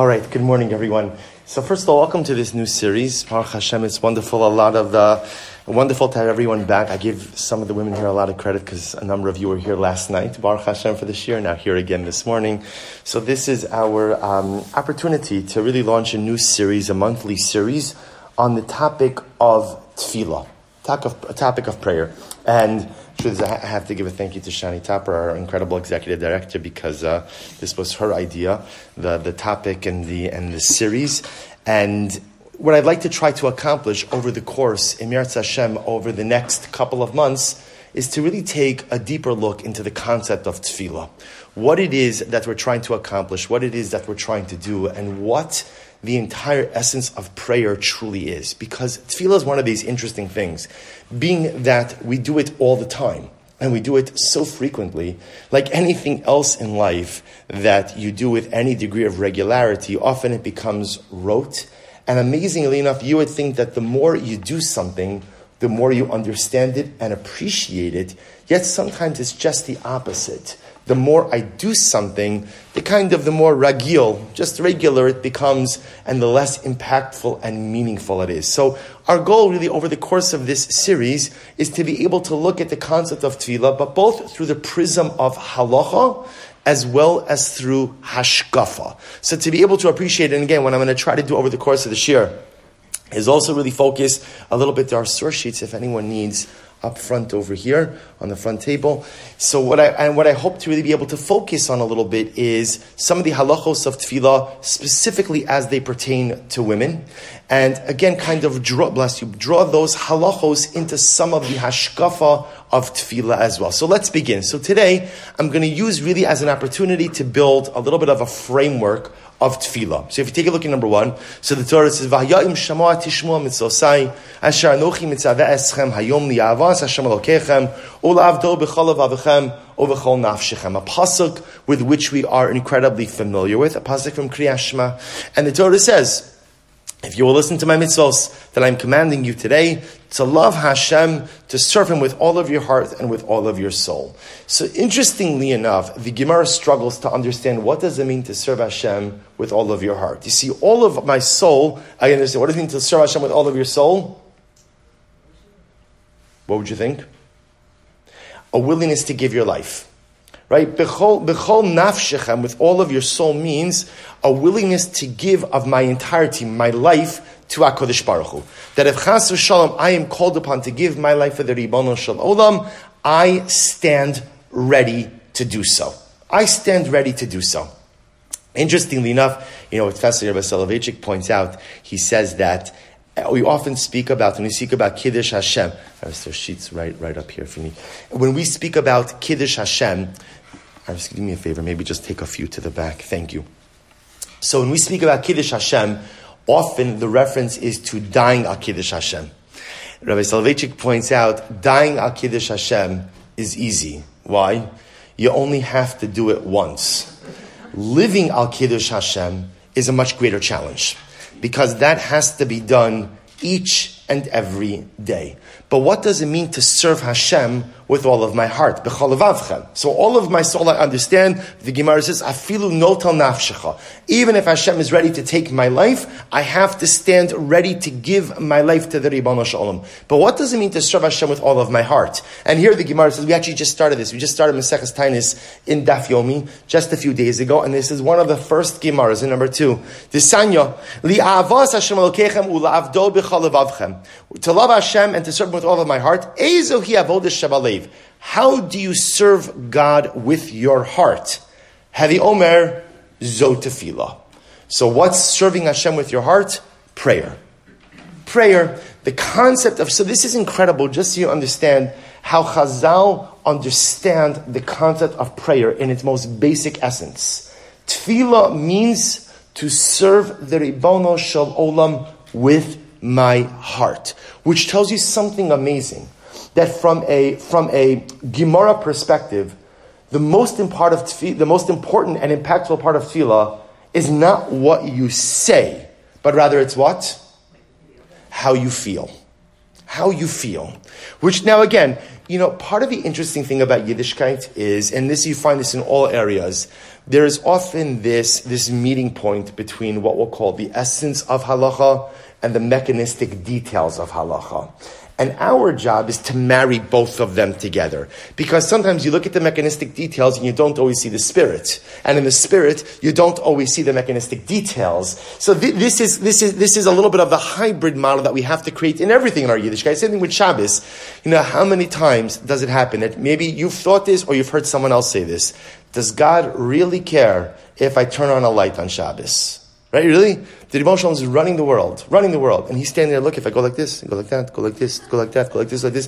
All right, good morning, everyone. So first of all, welcome to this new series. Baruch Hashem, it's wonderful. A lot of the wonderful to have everyone back. I give some of the women here a lot of credit because a number of you were here last night. Baruch Hashem for this year, now here again this morning. So this is our um, opportunity to really launch a new series, a monthly series on the topic of tefillah, topic of, topic of prayer. And I have to give a thank you to Shani Tapper, our incredible executive director, because uh, this was her idea, the, the topic and the, and the series. And what I'd like to try to accomplish over the course, in Hashem, over the next couple of months, is to really take a deeper look into the concept of tefillah. What it is that we're trying to accomplish, what it is that we're trying to do, and what the entire essence of prayer truly is. Because tefillah is one of these interesting things, being that we do it all the time. And we do it so frequently, like anything else in life that you do with any degree of regularity, often it becomes rote. And amazingly enough, you would think that the more you do something, the more you understand it and appreciate it. Yet sometimes it's just the opposite the more I do something, the kind of the more ragil, just regular it becomes, and the less impactful and meaningful it is. So our goal really over the course of this series is to be able to look at the concept of tefillah, but both through the prism of halacha as well as through hashkafa. So to be able to appreciate, and again, what I'm going to try to do over the course of this year, is also really focus a little bit to our source sheets if anyone needs up front over here on the front table. So what I and what I hope to really be able to focus on a little bit is some of the halachos of tefillah, specifically as they pertain to women, and again, kind of draw bless you draw those halachos into some of the hashkafa of tefillah as well. So let's begin. So today I'm going to use really as an opportunity to build a little bit of a framework of tefillah. So if you take a look at number one, so the Torah says, "V'hayim shamoa tishmoa mitzosai asher anochi mitzaveh eschem hayom liyavas Hashem alokechem ulavdo b'chol avavechem uv'chol nafshechem." A pasuk with which we are incredibly familiar with, a pasuk from Kriyashma, and the Torah says. If you will listen to my mitzvos that I'm commanding you today, to love Hashem, to serve Him with all of your heart and with all of your soul. So interestingly enough, the Gemara struggles to understand what does it mean to serve Hashem with all of your heart. You see, all of my soul, I understand. What does it mean to serve Hashem with all of your soul? What would you think? A willingness to give your life right? Bechol, bechol nafshechem, with all of your soul, means a willingness to give of my entirety, my life, to HaKadosh Baruch Hu. That if chas v'shalom, I am called upon to give my life for the Ribono Shel Olam, I stand ready to do so. I stand ready to do so. Interestingly enough, you know, Professor Rabbi Soloveitchik points out, he says that uh, we often speak about, when we speak about Kiddush Hashem, there's sheets right, right up here for me. When we speak about Kiddush Hashem, I just do me a favor, maybe just take a few to the back. Thank you. So when we speak about Kiddush Hashem, often the reference is to dying al Kiddush Hashem. Rabbi Soloveitchik points out, dying al Kiddush Hashem is easy. Why? You only have to do it once. Living al Kiddush Hashem is a much greater challenge because that has to be done each and every day. But what does it mean to serve Hashem with all of my heart. So all of my soul I understand. The Gemara says, Afilu notal nafshecha. Even if Hashem is ready to take my life, I have to stand ready to give my life to the Ribono Shel Olam. But what does it mean to serve Hashem with all of my heart? And here the Gemara says, we actually just started this. We just started Maseches Tainis in Daf Yomi just a few days ago, and this is one of the first Gemaras in number two. The Sanya, li'avas Hashem u'la'avdo. To love Hashem and to serve Him with all of my heart. How do you serve God with your heart? Heavy Omer, Zotafila. So what's serving Hashem with your heart? Prayer. Prayer, the concept of, so this is incredible, just so you understand how Chazal understand the concept of prayer in its most basic essence. Tefillah means to serve the Ribono Shel Olam with my heart, which tells you something amazing that from a, from a Gemara perspective, the most, important, the most important and impactful part of tefillah is not what you say, but rather it's what? How you feel. how you feel. Which now again, you know, part of the interesting thing about Yiddishkeit is, and this you find this in all areas, there is often this, this meeting point between what we'll call the essence of halacha and the mechanistic details of halacha. And our job is to marry both of them together. Because sometimes you look at the mechanistic details and you don't always see the spirit. And in the spirit, you don't always see the mechanistic details. So th- this, is, this, is, this is a little bit of the hybrid model that we have to create in everything in our Yiddishkeit. Same thing with Shabbos. You know, how many times does it happen that maybe you've thought this or you've heard someone else say this? Does God really care if I turn on a light on Shabbos? Right? Really? The Rebbe is running the world, running the world. And he's standing there, look, if I go like this, go like that, go like this, go like that, go like this, like this.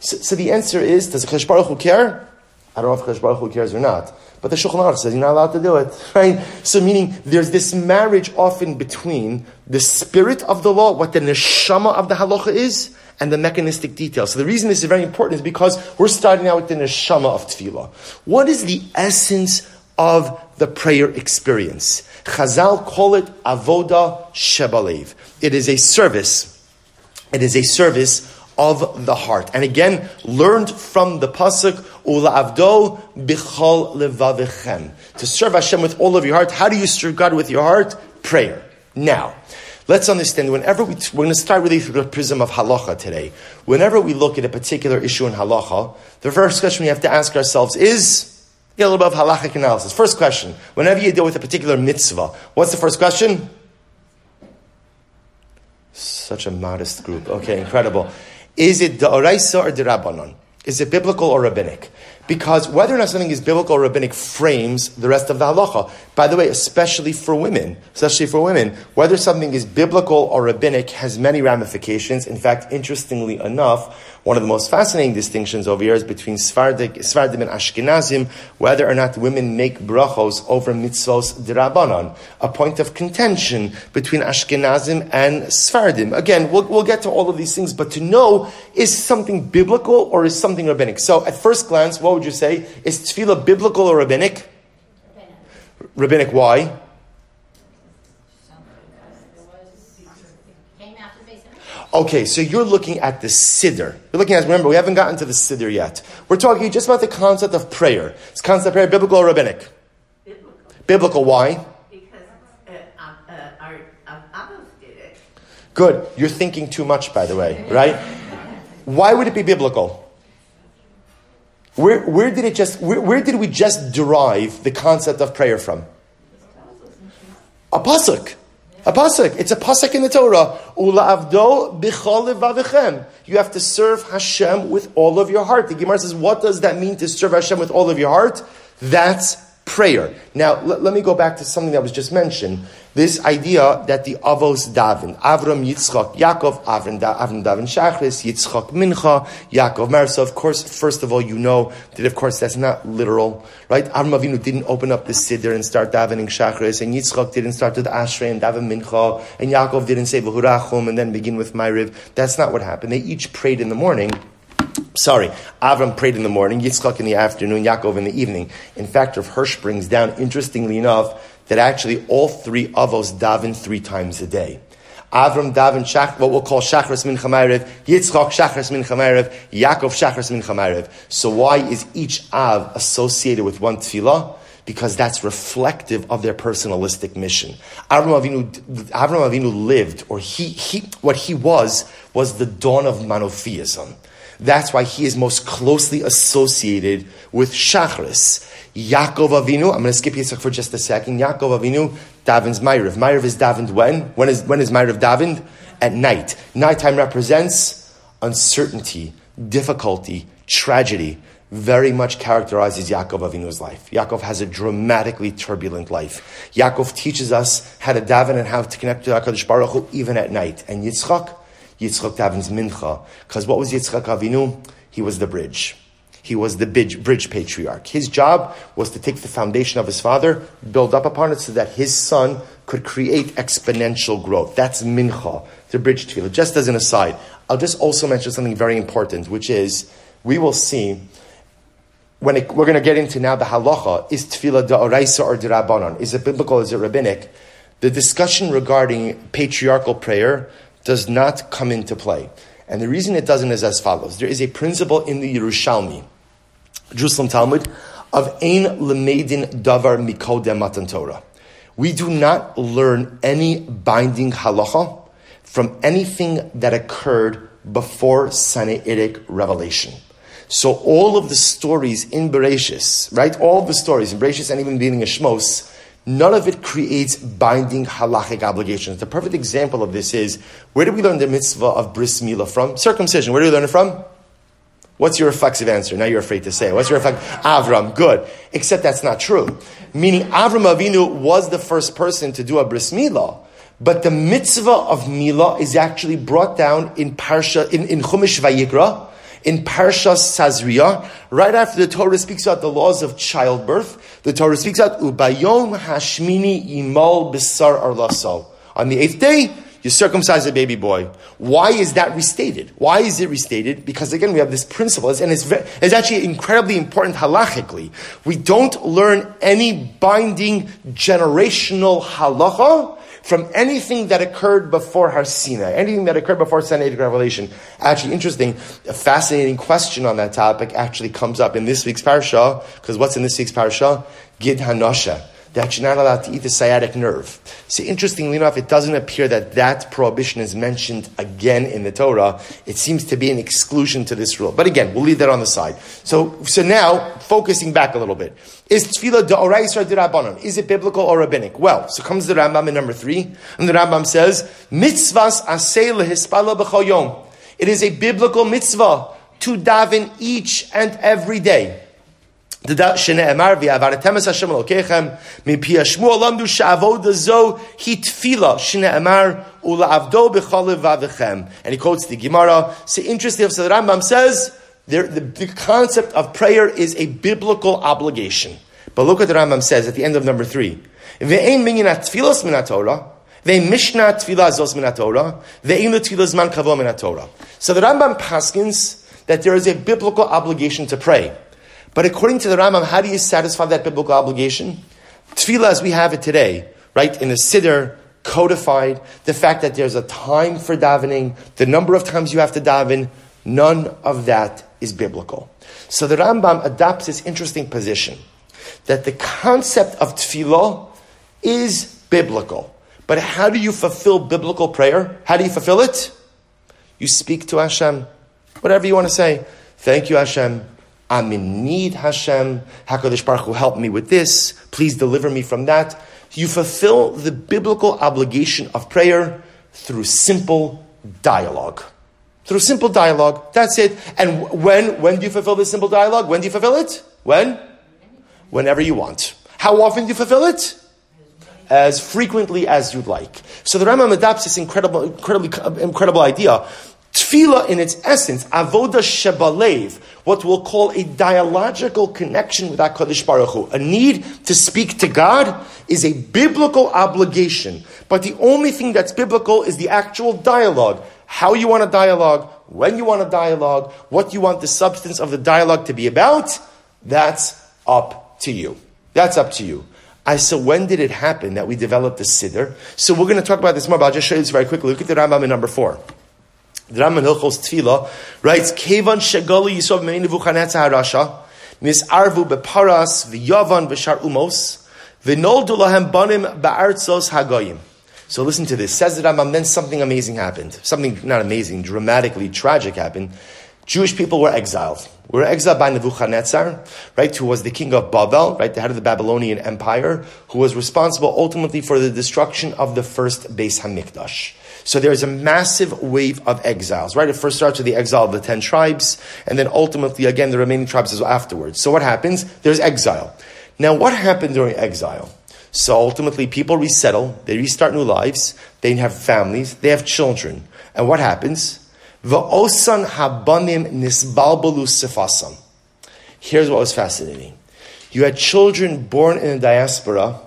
So, so the answer is, does Chesh Baruch Hu care? I don't know if Chesh Baruch Hu cares or not. But the Shulchan Aruch says you're not allowed to do it, right? So meaning there's this marriage often between the spirit of the law, what the neshama of the halacha is, and the mechanistic details. So the reason this is very important is because we're starting out with the neshama of tefillah. What is the essence of the prayer experience? Chazal call it avoda shebalev. It is a service. It is a service of the heart. And again, learned from the pasuk ula avdo bichol levavichem. To serve Hashem with all of your heart. How do you serve God with your heart? Prayer. Now, let's understand. Whenever we, we're going to start really through the prism of halacha today. Whenever we look at a particular issue in halacha, the first question we have to ask ourselves is Get a little bit of halachic analysis. First question: Whenever you deal with a particular mitzvah, what's the first question? Such a modest group. Okay, incredible. Is it da'oraisa or derabanan? Is it biblical or rabbinic? Because whether or not something is biblical or rabbinic frames the rest of the halacha. By the way, especially for women, especially for women, whether something is biblical or rabbinic has many ramifications. In fact, interestingly enough, one of the most fascinating distinctions over here is between Sephardim, and Ashkenazim, whether or not women make brachos over mitzvos dirabanan. A point of contention between Ashkenazim and Sephardim. Again, we'll, we'll get to all of these things, but to know is something biblical or is something rabbinic. So, at first glance, what would you say? Is tefillah biblical or rabbinic? Rabbinic. Rabbinic, why? Okay, so you're looking at the siddur. You're looking at, remember, we haven't gotten to the siddur yet. We're talking just about the concept of prayer. It's concept of prayer, biblical or rabbinic? Biblical. Biblical, why? Because uh, uh, our, our did it. Good. You're thinking too much, by the way, right? why would it be biblical? Where, where did it just, where, where did we just derive the concept of prayer from? A pasuk. A pasuk. It's a pasuk in the Torah. You have to serve Hashem with all of your heart. The Gemara says, what does that mean to serve Hashem with all of your heart? That's prayer. Now, let, let me go back to something that was just mentioned. This idea that the Avos Davin, Avram Yitzchak, Yaakov, Avram, da, Avram Davin Shachris, Yitzchak Mincha, Yaakov Mer. So, of course, first of all, you know that, of course, that's not literal, right? Avram Avinu didn't open up the Siddur and start davening Shachris, and Yitzchak didn't start with Ashrei and daven Mincha, and Yaakov didn't say V'hurachum and then begin with Ma'ariv. That's not what happened. They each prayed in the morning Sorry, Avram prayed in the morning, Yitzchak in the afternoon, Yaakov in the evening. In fact, Rav Hirsch brings down, interestingly enough, that actually all three avos daven three times a day. Avram daven shach, what we'll call shachris min chamarev, Yitzchak shachris min chamarev, Yaakov shachris min chamarev. So why is each av associated with one tefillah? Because that's reflective of their personalistic mission. Avram Avinu, Avram Avinu lived, or he, he, what he was, was the dawn of monotheism. That's why he is most closely associated with Shachris. Yaakov Avinu, I'm going to skip Yitzchak for just a second. Yaakov Avinu davens Ma'ariv. Ma'ariv is davened when? When is, when is Ma'ariv davened? At night. Nighttime represents uncertainty, difficulty, tragedy. Very much characterizes Yaakov Avinu's life. Yaakov has a dramatically turbulent life. Yaakov teaches us how to daven and how to connect to HaKadosh Baruch Hu even at night. And Yitzchak, Yitzchak davens mincha. Because what was Yitzchak Avinu? He was the bridge. He was the bridge, bridge patriarch. His job was to take the foundation of his father, build up upon it so that his son could create exponential growth. That's mincha, the bridge tefillah. Just as an aside, I'll just also mention something very important, which is we will see when it, we're going to get into now the halacha is tefillah da'oraisa or dirabanan. Is it biblical? Is it rabbinic? The discussion regarding patriarchal prayer does not come into play. And the reason it doesn't is as follows. There is a principle in the Yerushalmi, Jerusalem Talmud, of Ein Lemedin Davar Mikodem Matan Torah. We do not learn any binding halacha from anything that occurred before Sinaitic revelation. So all of the stories in Bereshis, right? All the stories in Bereshis and even beginning of Shmos, none of it creates binding halachic obligations. The perfect example of this is where did we learn the mitzvah of bris milah from? Circumcision. Where do we learn it from? What's your reflexive answer? Now you're afraid to say. What's your reflexive? Avram. Good. Except that's not true. Meaning Avram Avinu was the first person to do a bris milah. But the mitzvah of milah is actually brought down in Parsha, in, in Chumash Vayikra, in Parshas Tazria, right after the Torah speaks about the laws of childbirth, the Torah speaks out Ubayom Hashmini Imal Bisar Arlasal. On the eighth day, you circumcise a baby boy. Why is that restated? Why is it restated? Because again, we have this principle, and it's, very, it's actually incredibly important halachically. We don't learn any binding generational halacha from anything that occurred before Har Sinai, anything that occurred bore Sinaitic revelation. Actually, interesting, a fascinating question on that topic actually comes up in this week's parasha, because what's in this week's parasha? Gid Hanosha that you're not allowed to eat the sciatic nerve. So interestingly enough, it doesn't appear that that prohibition is mentioned again in the Torah. It seems to be an exclusion to this rule. But again, we'll leave that on the side. So, so now, focusing back a little bit. Is tefillah da'orais or? Is it biblical or rabbinic? Well, so comes the Rambam in number three, and the Rambam says, mitzvahs asay lehispala b'choyom. It is a biblical mitzvah to daven each and every day. And he quotes the Gemara. So interesting, so the Rambam says, the, the, concept of prayer is a biblical obligation. But look what the Rambam says at the end of number three. Ve'ein minyan tfilos min Torah, ve'ein mishnah tfilah zos min Torah, ve'ein. So the Rambam paskins that there is a biblical obligation to pray. But according to the Rambam, how do you satisfy that biblical obligation? Tefillah as we have it today, right, in the Siddur, codified, the fact that there's a time for davening, the number of times you have to daven, none of that is biblical. So the Rambam adopts this interesting position that the concept of tefillah is biblical. But how do you fulfill biblical prayer? How do you fulfill it? You speak to Hashem. Whatever you want to say. Thank you, Hashem. I'm in need, Hashem. HaKadosh Baruch Hu, help me with this. Please deliver me from that. You fulfill the biblical obligation of prayer through simple dialogue. Through simple dialogue. That's it. And when, when do you fulfill this simple dialogue? When do you fulfill it? When? Whenever you want. How often do you fulfill it? As frequently as you'd like. So the Rambam adopts this incredible, incredibly, incredible idea Tefillah, in its essence, avoda shebalev, what we'll call a dialogical connection with HaKadosh Baruch Hu. A need to speak to God is a biblical obligation. But the only thing that's biblical is the actual dialogue. How you want a dialogue, when you want a dialogue, what you want the substance of the dialogue to be about, that's up to you. That's up to you. I said, when did it happen that we developed the Siddur? So we're going to talk about this more, but I'll just show you this very quickly. Look at the Rambam in number four. The Rambam Hilchos Tefillah writes, Kevan Shegali Yisov Me'in Nebuchadnezzar HaRasha, Arvu Beparas V'yavan V'shar Umos, V'noldu Lahem Banim Ba'artzos Hagoyim. So listen to this. Says the Rambam, then something amazing happened. Something not amazing, dramatically tragic happened. Jewish people were exiled. We were exiled by Nebuchadnezzar, right, who was the king of Babel, right, the head of the Babylonian Empire, who was responsible ultimately for the destruction of the first Beis Hamikdash. So there is a massive wave of exiles, right? It first starts with the exile of the ten tribes, and then ultimately, again, the remaining tribes as well afterwards. So what happens? There's exile. Now, what happened during exile? So ultimately, people resettle, they restart new lives, they have families, they have children. And what happens? Va'osan habanim nisbalbalu sifasam. Here's what was fascinating. You had children born in the diaspora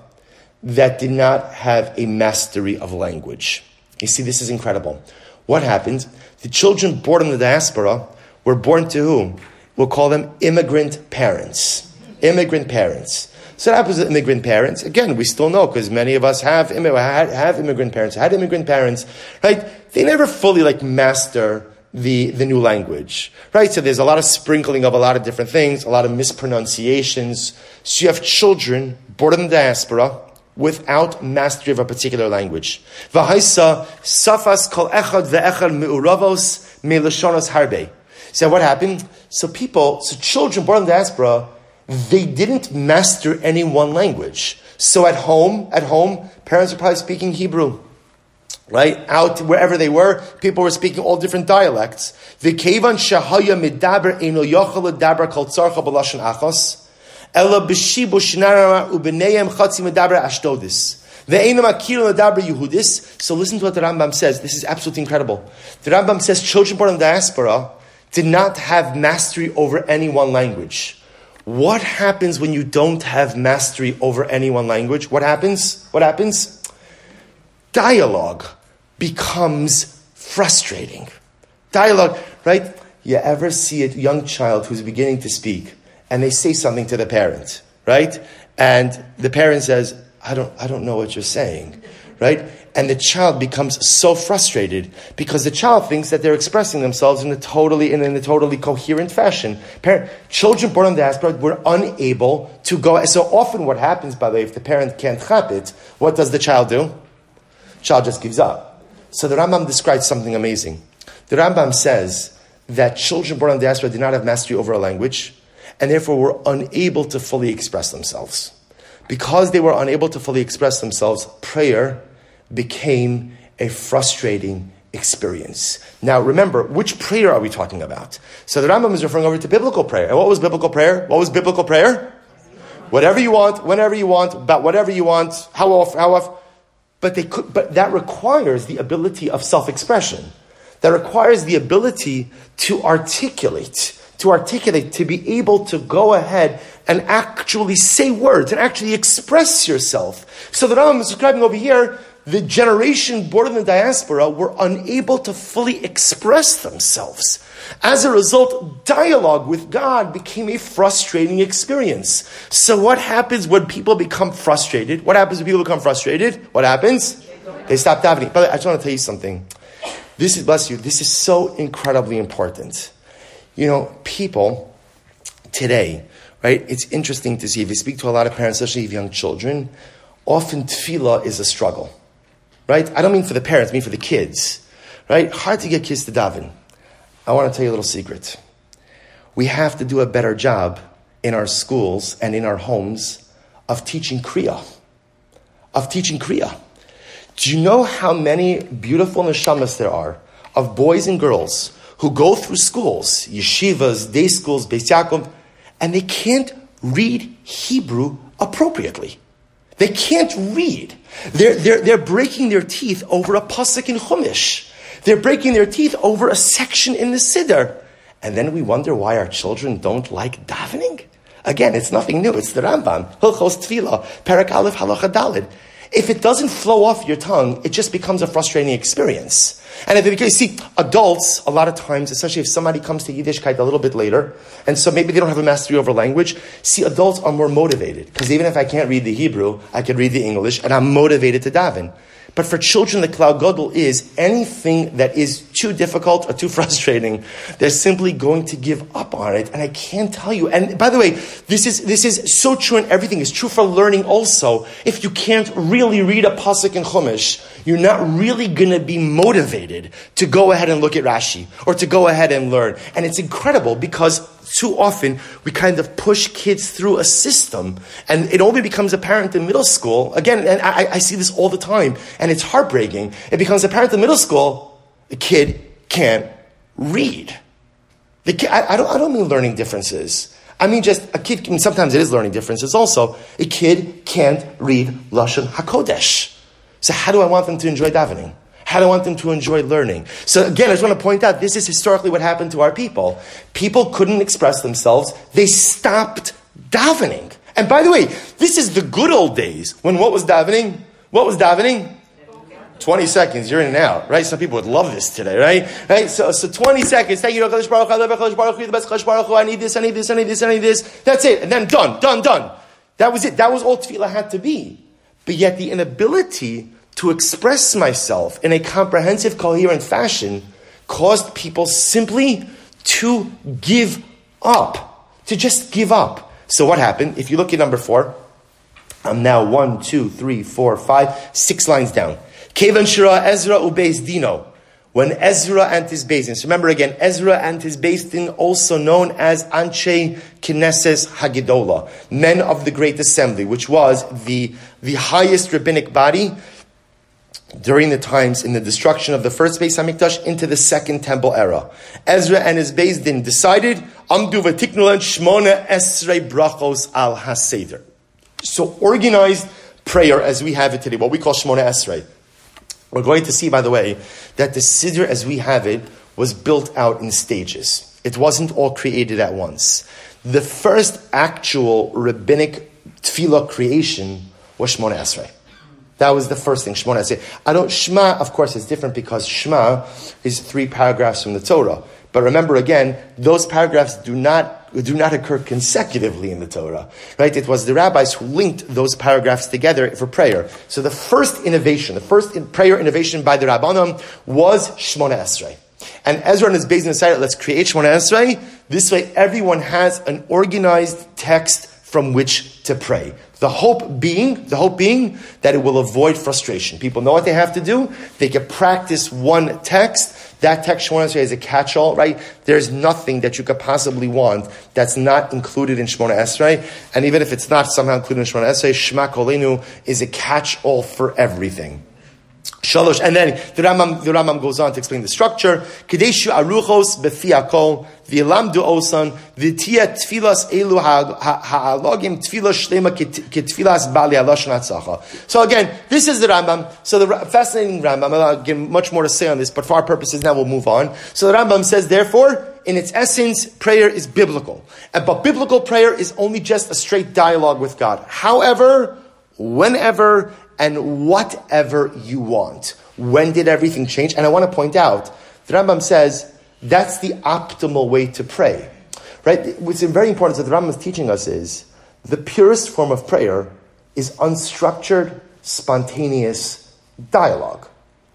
that did not have a mastery of language. You see, this is incredible. What happened? The children born in the diaspora were born to whom? We'll call them immigrant parents. Immigrant parents. So that happens with immigrant parents. Again, we still know because many of us have, have immigrant parents, had immigrant parents, right? They never fully like master the, the new language, right? So there's a lot of sprinkling of a lot of different things, a lot of mispronunciations. So you have children born in the diaspora without mastery of a particular language. Safas kol echad me'lashonos harbe. So what happened? So people, so children born in the diaspora, they didn't master any one language. So at home, at home, parents are probably speaking Hebrew right? Out wherever they were, people were speaking all different dialects. Achos, ela b'shibu shinara u'b'neyem chatzi midaber ashdodis. Ve'enam akir daber Yehudis. So listen to what the Rambam says. This is absolutely incredible. The Rambam says children born in the diaspora did not have mastery over any one language. What happens when you don't have mastery over any one language? What happens? What happens? Dialogue becomes frustrating. Dialogue, right? You ever see a young child who's beginning to speak and they say something to the parent, right? And the parent says, I don't, I don't know what you're saying, right? And the child becomes so frustrated because the child thinks that they're expressing themselves in a totally, in, in a totally coherent fashion. Parent, children born on the diaspora were unable to go. So often what happens, by the way, if the parent can't chap it, what does the child do? Child just gives up. So the Rambam describes something amazing. The Rambam says that children born on diaspora did not have mastery over a language, and therefore were unable to fully express themselves. Because they were unable to fully express themselves, prayer became a frustrating experience. Now, remember, which prayer are we talking about? So the Rambam is referring over to biblical prayer. And what was biblical prayer? What was biblical prayer? Whatever you want, whenever you want, about whatever you want, how often, how often. But, they could, but that requires the ability of self expression. That requires the ability to articulate, to articulate, to be able to go ahead and actually say words and actually express yourself. So the Rambam is describing over here the generation born in the diaspora were unable to fully express themselves. As a result, dialogue with God became a frustrating experience. So, what happens when people become frustrated? What happens when people become frustrated? What happens? They stop davening. But I just want to tell you something. This is, bless you, this is so incredibly important. You know, people today, right? It's interesting to see if you speak to a lot of parents, especially of young children, often tefillah is a struggle, right? I don't mean for the parents, I mean for the kids, right? Hard to get kids to daven. I want to tell you a little secret. We have to do a better job in our schools and in our homes of teaching Kriya. Of teaching Kriya. Do you know how many beautiful neshamas there are of boys and girls who go through schools, yeshivas, day schools, Beis Yaakov, and they can't read Hebrew appropriately. They can't read. They're, they're, they're breaking their teeth over a pasuk in Chumash. They're breaking their teeth over a section in the Siddur. And then we wonder why our children don't like davening. Again, it's nothing new. It's the Rambam. Hilchos Tefillah, Perak Aleph Halacha Dalid. If it doesn't flow off your tongue, it just becomes a frustrating experience. And if becomes, see, adults, a lot of times, especially if somebody comes to Yiddishkeit a little bit later, and so maybe they don't have a mastery over language, see, adults are more motivated. Because even if I can't read the Hebrew, I can read the English, and I'm motivated to daven. But for children, the Klal Gadol is anything that is too difficult or too frustrating, they're simply going to give up on it. And I can't tell you. And by the way, this is, this is so true in everything. It's true for learning also. If you can't really read a Pasuk in Chumash, you're not really going to be motivated to go ahead and look at Rashi or to go ahead and learn. And it's incredible because too often we kind of push kids through a system and it only becomes apparent in middle school. Again, and I, I see this all the time and it's heartbreaking. It becomes apparent in middle school, the kid can't read. I, I, don't, I don't mean learning differences. I mean just a kid, mean, sometimes it is learning differences also. A kid can't read Lashon HaKodesh. So how do I want them to enjoy davening? How do I want them to enjoy learning? So again, I just want to point out this is historically what happened to our people. People couldn't express themselves. They stopped davening. And by the way, this is the good old days when what was davening? What was davening? 20 seconds, you're in and out, right? Some people would love this today, right? Right? So, so 20 seconds. Thank you, Baruch I love Baruch you're the best Baruch I need this, I need this, I need this, I need this. That's it. And then done, done, done. That was it. That was all tefillah had to be. But yet the inability to express myself in a comprehensive, coherent fashion caused people simply to give up, to just give up. So what happened? If you look at number four, I'm now one, two, three, four, five, six lines down. Kevan Shira Ezra Ubeis Dino. When Ezra and his Din, so remember again, Ezra and his Din, also known as Anshei Knesses Hagedolah, men of the Great Assembly, which was the, the highest rabbinic body during the times in the destruction of the first Beis Hamikdash into the second temple era. Ezra and his Beis Din decided, Amdu v'tiknulan shmona esrei brachos al haseder. So organized prayer as we have it today, what we call shmona esrei. We're going to see, by the way, that the Siddur as we have it was built out in stages. It wasn't all created at once. The first actual rabbinic tefillah creation was Shmona Esrei. That was the first thing, Shmona Esrei. I don't, Shema, of course, is different because Shema is three paragraphs from the Torah. But remember again, those paragraphs do not do not occur consecutively in the Torah, right? It was the rabbis who linked those paragraphs together for prayer. So the first innovation, the first in prayer innovation by the Rabbanim was Shmona Esrei. And Ezra and his Beis decided, let's create Shmona Esrei. This way everyone has an organized text from which to pray. The hope being, the hope being that it will avoid frustration. People know what they have to do. They can practice one text. That text Shemona Esrei is a catch-all, right? There's nothing that you could possibly want that's not included in Shemona Esrei. And even if it's not somehow included in Shemona Esrei, Shema Kolenu is a catch-all for everything. Shalosh, and then the Rambam, the goes on to explain the structure. Kadeshu aruchos befiakol v'yelamdu osan v'tia tfilas elu ha'alogim tfilas shlema ketfilas bali aloshan. So again, this is the Rambam. So the fascinating Rambam. I'll give much more to say on this, but for our purposes now we'll move on. So the Rambam says, therefore, in its essence, prayer is biblical. But biblical prayer is only just a straight dialogue with God. However, whenever and whatever you want. When did everything change? And I want to point out, the Rambam says that's the optimal way to pray. Right? What's very important that the Rambam is teaching us is the purest form of prayer is unstructured, spontaneous dialogue.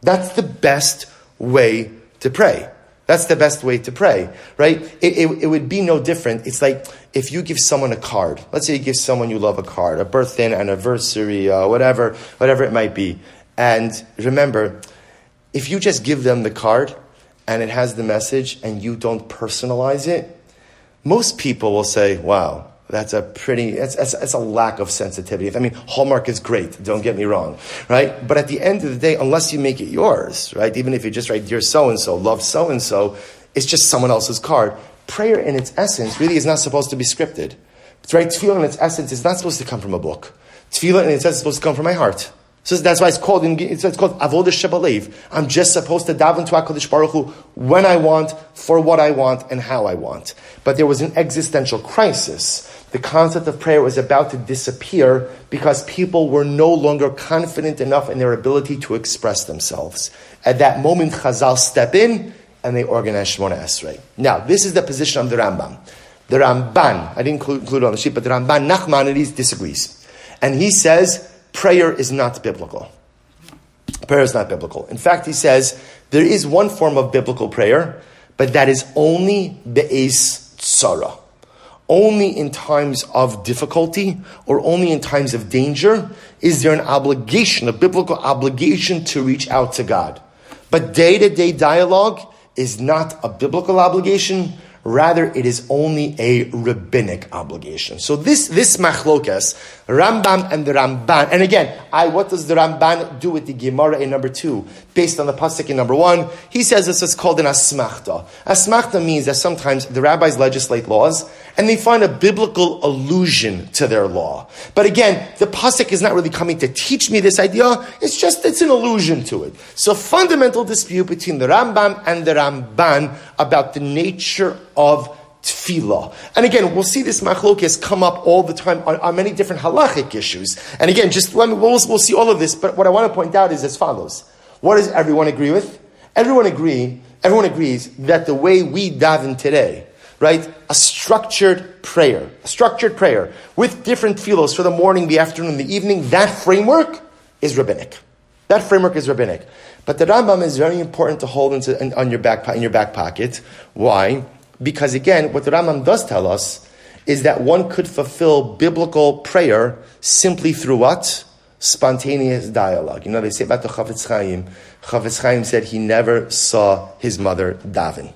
That's the best way to pray. That's the best way to pray, right? It, it, it, would be no different. It's like if you give someone a card. Let's say you give someone you love a card, a birthday, an anniversary, uh, whatever, whatever it might be. And remember, if you just give them the card and it has the message and you don't personalize it, most people will say, wow, that's a pretty, that's, that's, that's, a lack of sensitivity. I mean, Hallmark is great, don't get me wrong, right? But at the end of the day, unless you make it yours, right? Even if you just write, dear so-and-so, love so-and-so, it's just someone else's card. Prayer in its essence really is not supposed to be scripted. It's right, tefillah in its essence is not supposed to come from a book. Tefillah in its essence is supposed to come from my heart. So that's why it's called, it's, called Avodah Shebalev. I'm just supposed to daven to HaKadosh Baruch Hu when I want, for what I want, and how I want. But there was an existential crisis the concept of prayer was about to disappear because people were no longer confident enough in their ability to express themselves. At that moment, Chazal step in and they organize Shemona Esrei. Now, this is the position of the Rambam. The Ramban, I didn't include, include it on the sheet, but the Ramban Nachmanides disagrees. And he says prayer is not biblical. Prayer is not biblical. In fact, he says there is one form of biblical prayer, but that is only be'es tzara only in times of difficulty or only in times of danger is there an obligation, a biblical obligation to reach out to God. But day to day dialogue is not a biblical obligation, Rather, it is only a rabbinic obligation. So this, this machlokas, Rambam and the Ramban, and again, I, what does the Ramban do with the Gemara in number two? Based on the Pasuk in number one, he says this is called an asmachta. Asmachta means that sometimes the rabbis legislate laws, and they find a biblical allusion to their law. But again, the Pasuk is not really coming to teach me this idea, it's just, it's an allusion to it. So fundamental dispute between the Rambam and the Ramban about the nature of tefillah. And again, we'll see this machlokes come up all the time on, on, many different halachic issues. And again, just we'll, we'll see all of this, but what I want to point out is as follows. What does everyone agree with? Everyone agree, everyone agrees that the way we daven today, right? A structured prayer, a structured prayer with different tefillos for the morning, the afternoon, the evening, that framework is rabbinic. That framework is rabbinic. But the Rambam is very important to hold into, in, on your back, in your back pocket. Why? Because again, what the Rambam does tell us is that one could fulfill biblical prayer simply through what? Spontaneous dialogue. You know, they say about the Chafetz Chaim, Chafetz Chaim said he never saw his mother daven.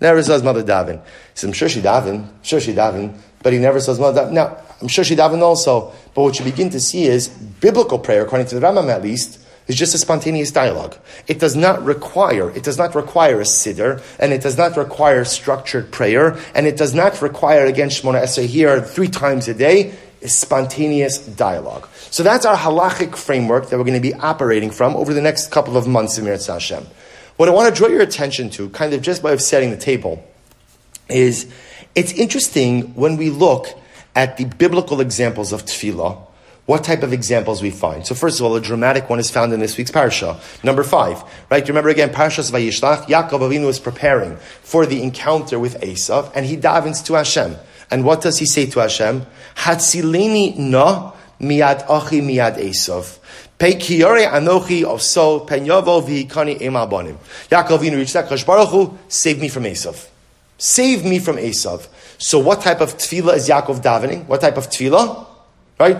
Never saw his mother daven. He said, I'm sure she daven, I'm sure she daven, but he never saw his mother daven. Now, I'm sure she daven also, but what you begin to see is biblical prayer, according to the Rambam at least, is just a spontaneous dialogue. It does not require, it does not require a siddur, and it does not require structured prayer, and it does not require, again, Shemona Esrei here three times a day, is spontaneous dialogue. So that's our halachic framework that we're going to be operating from over the next couple of months in Meretz Hashem. What I want to draw your attention to, kind of just by setting the table, is it's interesting when we look at the biblical examples of tefillah, what type of examples we find. So first of all, a dramatic one is found in this week's parsha. Number five, right? Remember again, Parashas Vayishlach, Yaakov Avinu is preparing for the encounter with Esav, and he davens to Hashem. And what does he say to Hashem? Hatzileni na miad achi miad Esav. Anochi. Yaakov Avinu reached that, Baruch Hu, save me from Esav. Save me from Esav. So what type of tefillah is Yaakov davening? What type of tefillah? Right?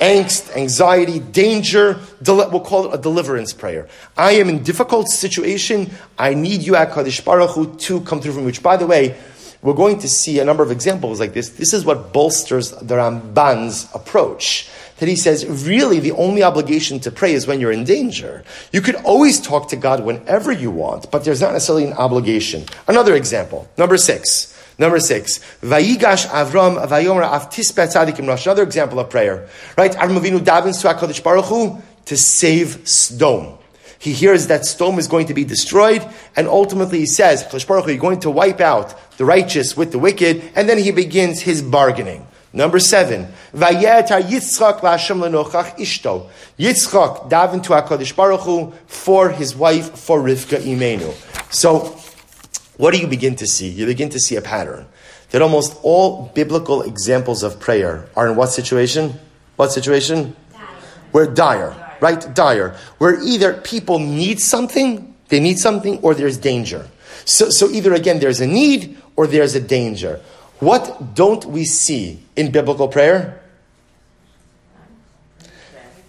Angst, anxiety, danger. We'll call it a deliverance prayer. I am in difficult situation. I need you, HaKadosh Baruch Hu, to come through for me. Which, by the way, we're going to see a number of examples like this. This is what bolsters the Ramban's approach. That he says, really, the only obligation to pray is when you're in danger. You could always talk to God whenever you want, but there's not necessarily an obligation. Another example, number six. Number six, Vayigash Avram Vayomer Avtis Tzadikim Rosh. Another example of prayer, right? Avram Avinu to Hakadosh Baruch Hu to save Sdom. He hears that Sdom is going to be destroyed, and ultimately he says, Hakadosh Baruch Hu, you're going to wipe out the righteous with the wicked, and then he begins his bargaining. Number seven, Vayetar Yitzchak Lashem Lenochach Ishto. Yitzchak daven to Hakadosh Baruch Hu for his wife, for Rivka Imenu. So what do you begin to see? You begin to see a pattern. That almost all biblical examples of prayer are in what situation? What situation? Dire. Where dire, dire, right? Dire. Where either people need something, they need something, or there's danger. So, so either again there's a need or there's a danger. What don't we see in biblical prayer?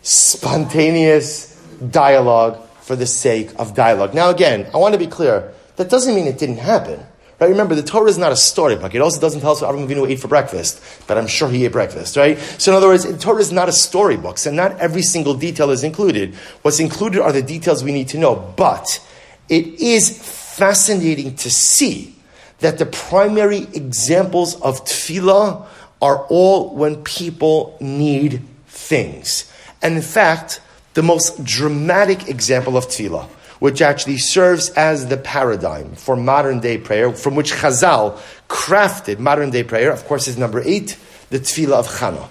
Spontaneous dialogue for the sake of dialogue. Now, again, I want to be clear. That doesn't mean it didn't happen. Right? Remember, the Torah is not a storybook. It also doesn't tell us what Avram Avinu ate for breakfast, but I'm sure he ate breakfast, right? So in other words, the Torah is not a storybook, so not every single detail is included. What's included are the details we need to know. But it is fascinating to see that the primary examples of tefillah are all when people need things. And in fact, the most dramatic example of tefillah which actually serves as the paradigm for modern day prayer, from which Chazal crafted modern day prayer, of course, is number eight, the Tefillah of Chana.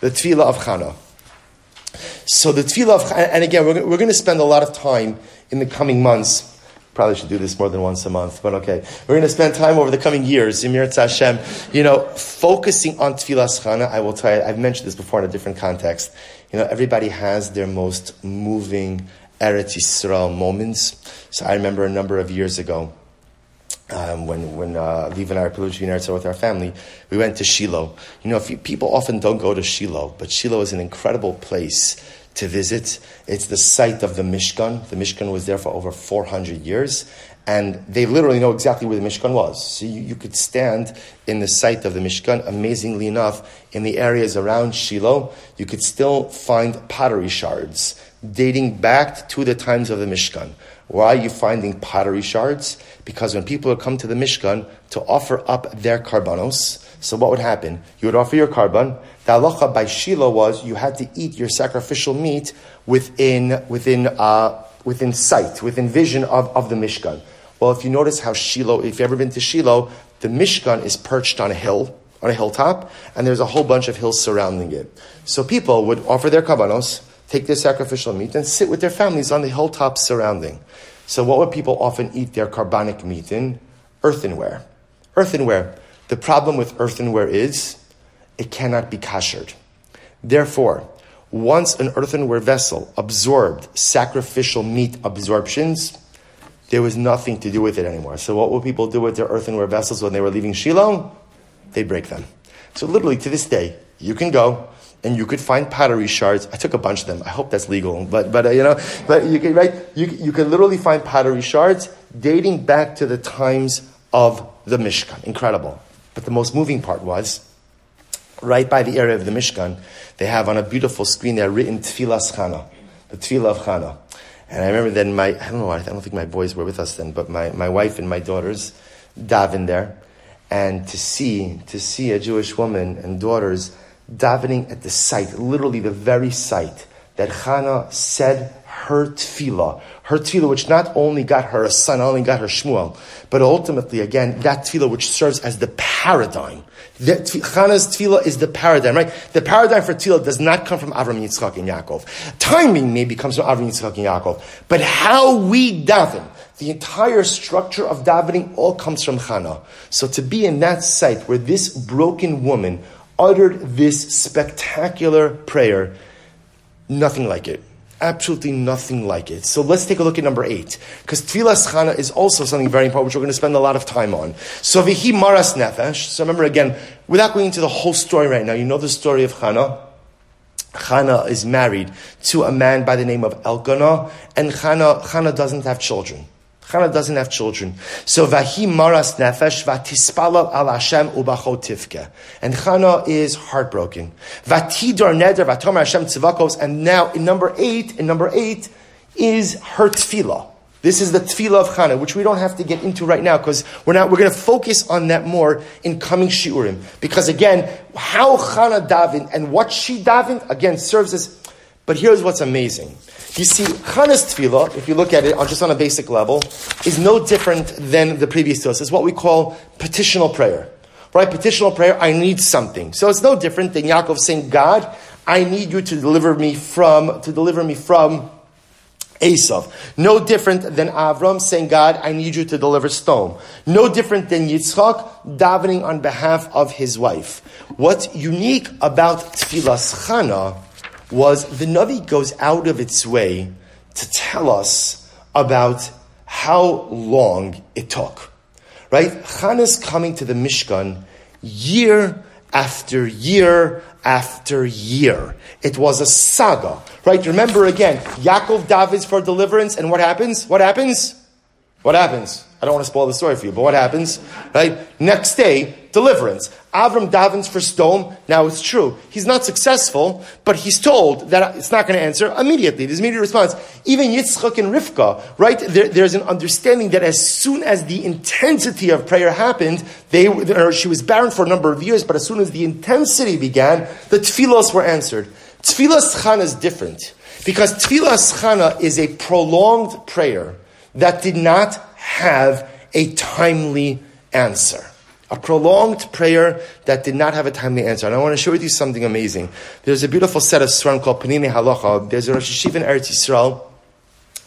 The Tefillah of Chana. So the Tefillah of and again, we're, we're going to spend a lot of time in the coming months. Probably should do this more than once a month, but okay. We're going to spend time over the coming years, Emir Hashem, you know, focusing on Tefillah Chana. I will tell you, I've mentioned this before in a different context. You know, everybody has their most moving Eretz Yisrael moments. So I remember a number of years ago, um, when when uh, and I were be in Eretz with our family, we went to Shiloh. You know, you, people often don't go to Shiloh, but Shiloh is an incredible place to visit. It's the site of the Mishkan. The Mishkan was there for over 400 years, and they literally know exactly where the Mishkan was. So you, you, could stand in the site of the Mishkan. Amazingly enough, in the areas around Shiloh, you could still find pottery shards dating back to the times of the Mishkan. Why are you finding pottery shards? Because when people would come to the Mishkan to offer up their karbanos, so what would happen? You would offer your karban. The halacha by Shiloh was you had to eat your sacrificial meat within within uh, within sight, within vision of, of the Mishkan. Well, if you notice how Shiloh, if you've ever been to Shiloh, the Mishkan is perched on a hill, on a hilltop, and there's a whole bunch of hills surrounding it. So people would offer their karbanos, take their sacrificial meat, and sit with their families on the hilltops surrounding. So, what would people often eat their carbonic meat in? Earthenware. Earthenware. The problem with earthenware is it cannot be kashered. Therefore, once an earthenware vessel absorbed sacrificial meat absorptions, there was nothing to do with it anymore. So what would people do with their earthenware vessels when they were leaving Shiloh? They'd break them. So literally to this day, you can go and you could find pottery shards. I took a bunch of them. I hope that's legal, but but uh, you know, but you can right. You you can literally find pottery shards dating back to the times of the Mishkan. Incredible. But the most moving part was right by the area of the Mishkan. They have on a beautiful screen there written Tfilas Chana, the Tfilah of Chana. And I remember then my I don't know why I don't think my boys were with us then, but my, my wife and my daughters daven there, and to see to see a Jewish woman and daughters davening at the site, literally the very site that Hannah said her tefillah, her tefillah, which not only got her a son, not only got her Shmuel, but ultimately, again, that tefillah which serves as the paradigm. That Hannah's tefillah is the paradigm, right? The paradigm for tefillah does not come from Avram Yitzchak and Yaakov. Timing maybe comes from Avram Yitzchak and Yaakov, but how we daven, the entire structure of davening all comes from Hannah. So to be in that site where this broken woman uttered this spectacular prayer. Nothing like it. Absolutely nothing like it. So let's take a look at number eight. Because Tfilas Chana is also something very important, which we're going to spend a lot of time on. So Vihi Maras Nefesh. So remember again, without going into the whole story right now, you know the story of Chana. Chana is married to a man by the name of Elkanah, and Chana, Chana doesn't have children. Chana doesn't have children. So vahi maras nefesh vatispalav al Hashem ubachotivke. And Chana is heartbroken. Vatidor neder vatomer Hashem tzivakos. And now in number eight, in number eight is her tefillah. This is the tefillah of Chana, which we don't have to get into right now because we're not, we're going to focus on that more in coming shiurim. Because again, how Chana davened and what she davened, again, serves as, but here's what's amazing. You see, Chana's tefillah, if you look at it just on a basic level, is no different than the previous tefillah. It's what we call petitional prayer. Right? Petitional prayer, I need something. So it's no different than Yaakov saying, God, I need you to deliver me from, to deliver me from Esav. No different than Avram saying, God, I need you to deliver stone. No different than Yitzchak davening on behalf of his wife. What's unique about Tfilas Chana was the Navi goes out of its way to tell us about how long it took. Right? Chana's coming to the Mishkan year after year after year. It was a saga. Right? Remember again, Yaakov davens for deliverance, and what happens? What happens? What happens? I don't want to spoil the story for you, but what happens? Right? Next day, deliverance. Avram davens for stone. Now it's true. He's not successful, but he's told that it's not going to answer immediately. There's immediate response. Even Yitzchak and Rivka, right? There, there's an understanding that as soon as the intensity of prayer happened, they, or she was barren for a number of years, but as soon as the intensity began, the tefillos were answered. Tfilas chana is different because tfilas chana is a prolonged prayer that did not have a timely answer. A prolonged prayer that did not have a timely answer. And I want to share with you something amazing. There's a beautiful set of Sram called Peninei Halacha. There's a Rosh Yeshiva in Eretz Yisrael,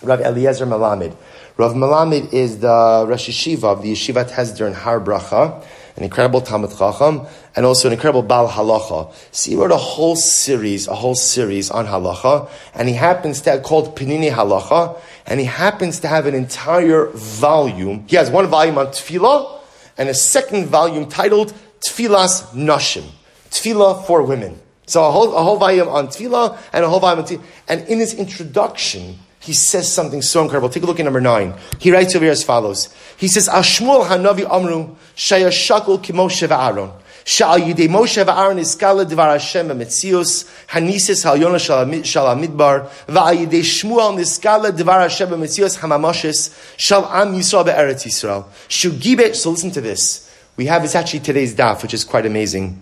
Rav Eliezer Melamed. Rav Melamed is the Rosh Yeshiva of the Yeshivat Hesder in Har Bracha, an incredible Talmud Chacham, and also an incredible Bal Halacha. So he wrote a whole series, a whole series on Halacha, and he happens to have called Peninei Halacha, and he happens to have an entire volume. He has one volume on Tefillah and a second volume titled Tfilas Nashim, Tefillah for women. So a whole, a whole volume on Tefillah and a whole volume on Tefillah. And in his introduction, he says something so incredible. Take a look at number nine. He writes over here as follows. He says, Ashmuel Hanavi Amru, Shaya Shakul Kimoshe Aaron. Yidei Moshe v'Aaron iskala dvar Hashem b'metzius, hanisis hal yona shal midbar, v'al Yidei Shmuel niskala dvar Hashem b'metzius hamamoshes, shal am Yisrael be'eretz Yisrael. Shugibe, so listen to this. We have, it's actually today's daf, which is quite amazing.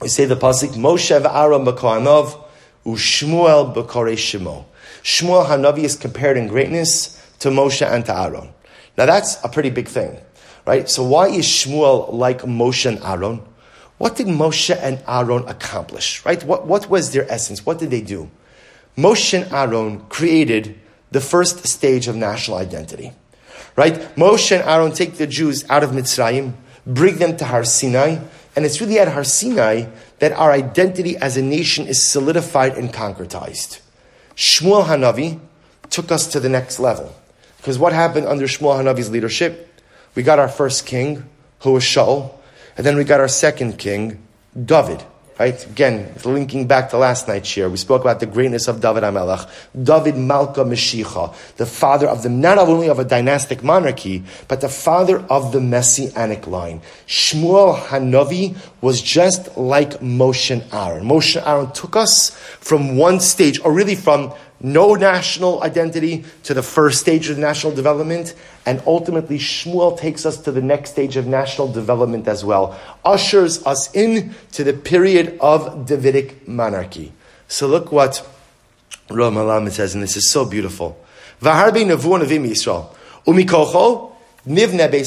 We say the pasuk, Moshe v'Aaron b'kohanov, u'Shmuel b'korei Shemo. Shmuel Hanavi is compared in greatness to Moshe and to Aaron. Now that's a pretty big thing, right? So why is Shmuel like Moshe and Aaron? What did Moshe and Aaron accomplish? Right? What, what was their essence? What did they do? Moshe and Aaron created the first stage of national identity. Right? Moshe and Aaron take the Jews out of Mitzrayim, bring them to Har Sinai, and it's really at Har Sinai that our identity as a nation is solidified and concretized. Shmuel Hanavi took us to the next level. Because what happened under Shmuel Hanavi's leadership? We got our first king, who was Shaul, and then we got our second king, David. Right? Again, linking back to last night's share, we spoke about the greatness of David HaMelech. David Malka Meshicha, the father of the, not only of a dynastic monarchy, but the father of the messianic line. Shmuel Hanavi was just like Moshe Aaron. Moshe Aaron took us from one stage, or really from no national identity to the first stage of national development, and ultimately Shmuel takes us to the next stage of national development as well, ushers us in to the period of Davidic monarchy. So look what Rav says, and this is so beautiful.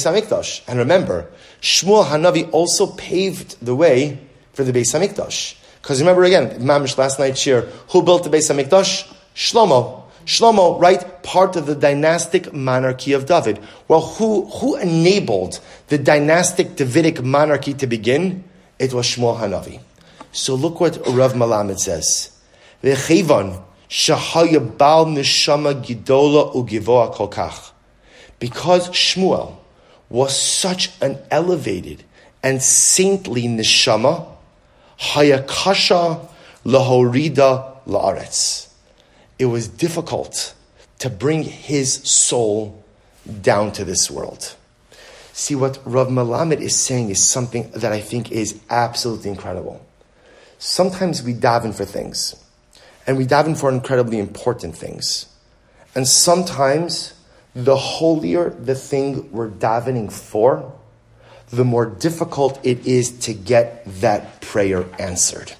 Hamikdash. And remember, Shmuel Hanavi also paved the way for the Beis Hamikdash. Because remember again, Mamish last night's share, who built the Beis Hamikdash? Shlomo. Shlomo, right? Part of the dynastic monarchy of David. Well, who, who enabled the dynastic Davidic monarchy to begin? It was Shmuel Hanavi. So look what Rav Melamed says. V'chevon shahaya bal neshama gidola ugivoa kolkach. Because Shmuel was such an elevated and saintly neshama, hayakasha lahorida laaretz it was difficult to bring his soul down to this world. See, what Rav Melamed is saying is something that I think is absolutely incredible. Sometimes we daven for things, and we daven for incredibly important things. And sometimes the holier the thing we're davening for, the more difficult it is to get that prayer answered.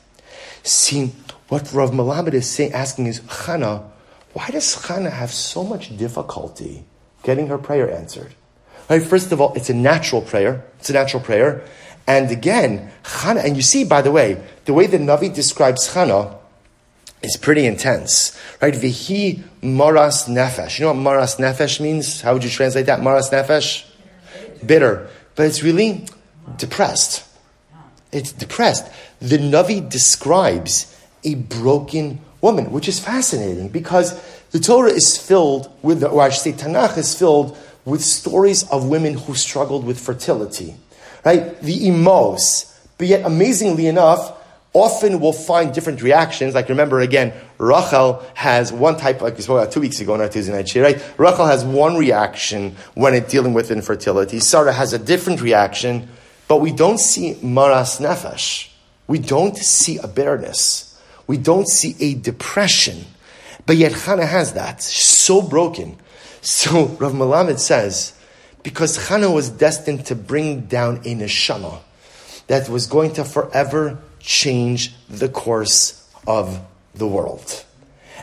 See, what Rav Melamed is saying, asking is, Chana, why does Chana have so much difficulty getting her prayer answered? Right, first of all, it's a natural prayer. It's a natural prayer. And again, Chana, and you see, by the way, the way the Navi describes Chana is pretty intense. Right? Vihi maras nefesh. You know what maras nefesh means? How would you translate that? Maras nefesh? Bitter. But it's really depressed. It's depressed. The Navi describes a broken woman, which is fascinating because the Torah is filled with, or I should say, Tanakh is filled with stories of women who struggled with fertility, right? The imos. But yet, amazingly enough, often we'll find different reactions. Like remember again, Rachel has one type, like we spoke about two weeks ago on our Tuesday night right? Rachel has one reaction when it's dealing with infertility. Sarah has a different reaction, but we don't see maras nefesh. We don't see a bitterness we don't see a depression. But yet Chana has that. She's so broken. So Rav Melamed says, because Chana was destined to bring down a neshama that was going to forever change the course of the world.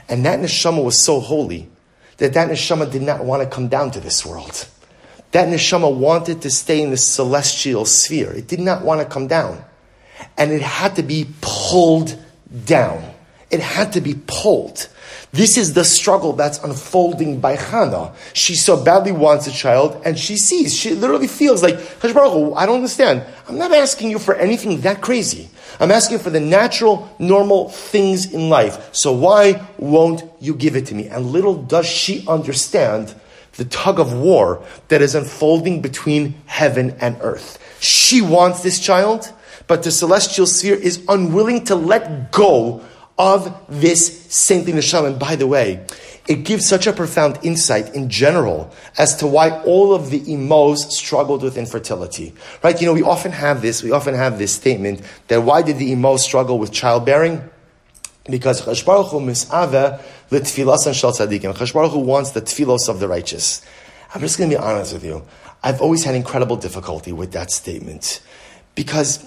And that neshama was so holy that that neshama did not want to come down to this world. That neshama wanted to stay in the celestial sphere. It did not want to come down. And it had to be pulled down. It had to be pulled. This is the struggle that's unfolding by Hannah. She so badly wants a child, and she sees, she literally feels like, I don't understand. I'm not asking you for anything that crazy. I'm asking for the natural, normal things in life. So why won't you give it to me? And little does she understand the tug of war that is unfolding between heaven and earth. She wants this child, but the celestial sphere is unwilling to let go of this saintly neshama. And by the way, it gives such a profound insight in general as to why all of the imos struggled with infertility. Right? You know, we often have this, we often have this statement that why did the imos struggle with childbearing? Because Chashbaruch Hu misave l'tfilas and shal tzadikim. Chashbaruch wants the tfilos of the righteous. I'm just going to be honest with you. I've always had incredible difficulty with that statement. Because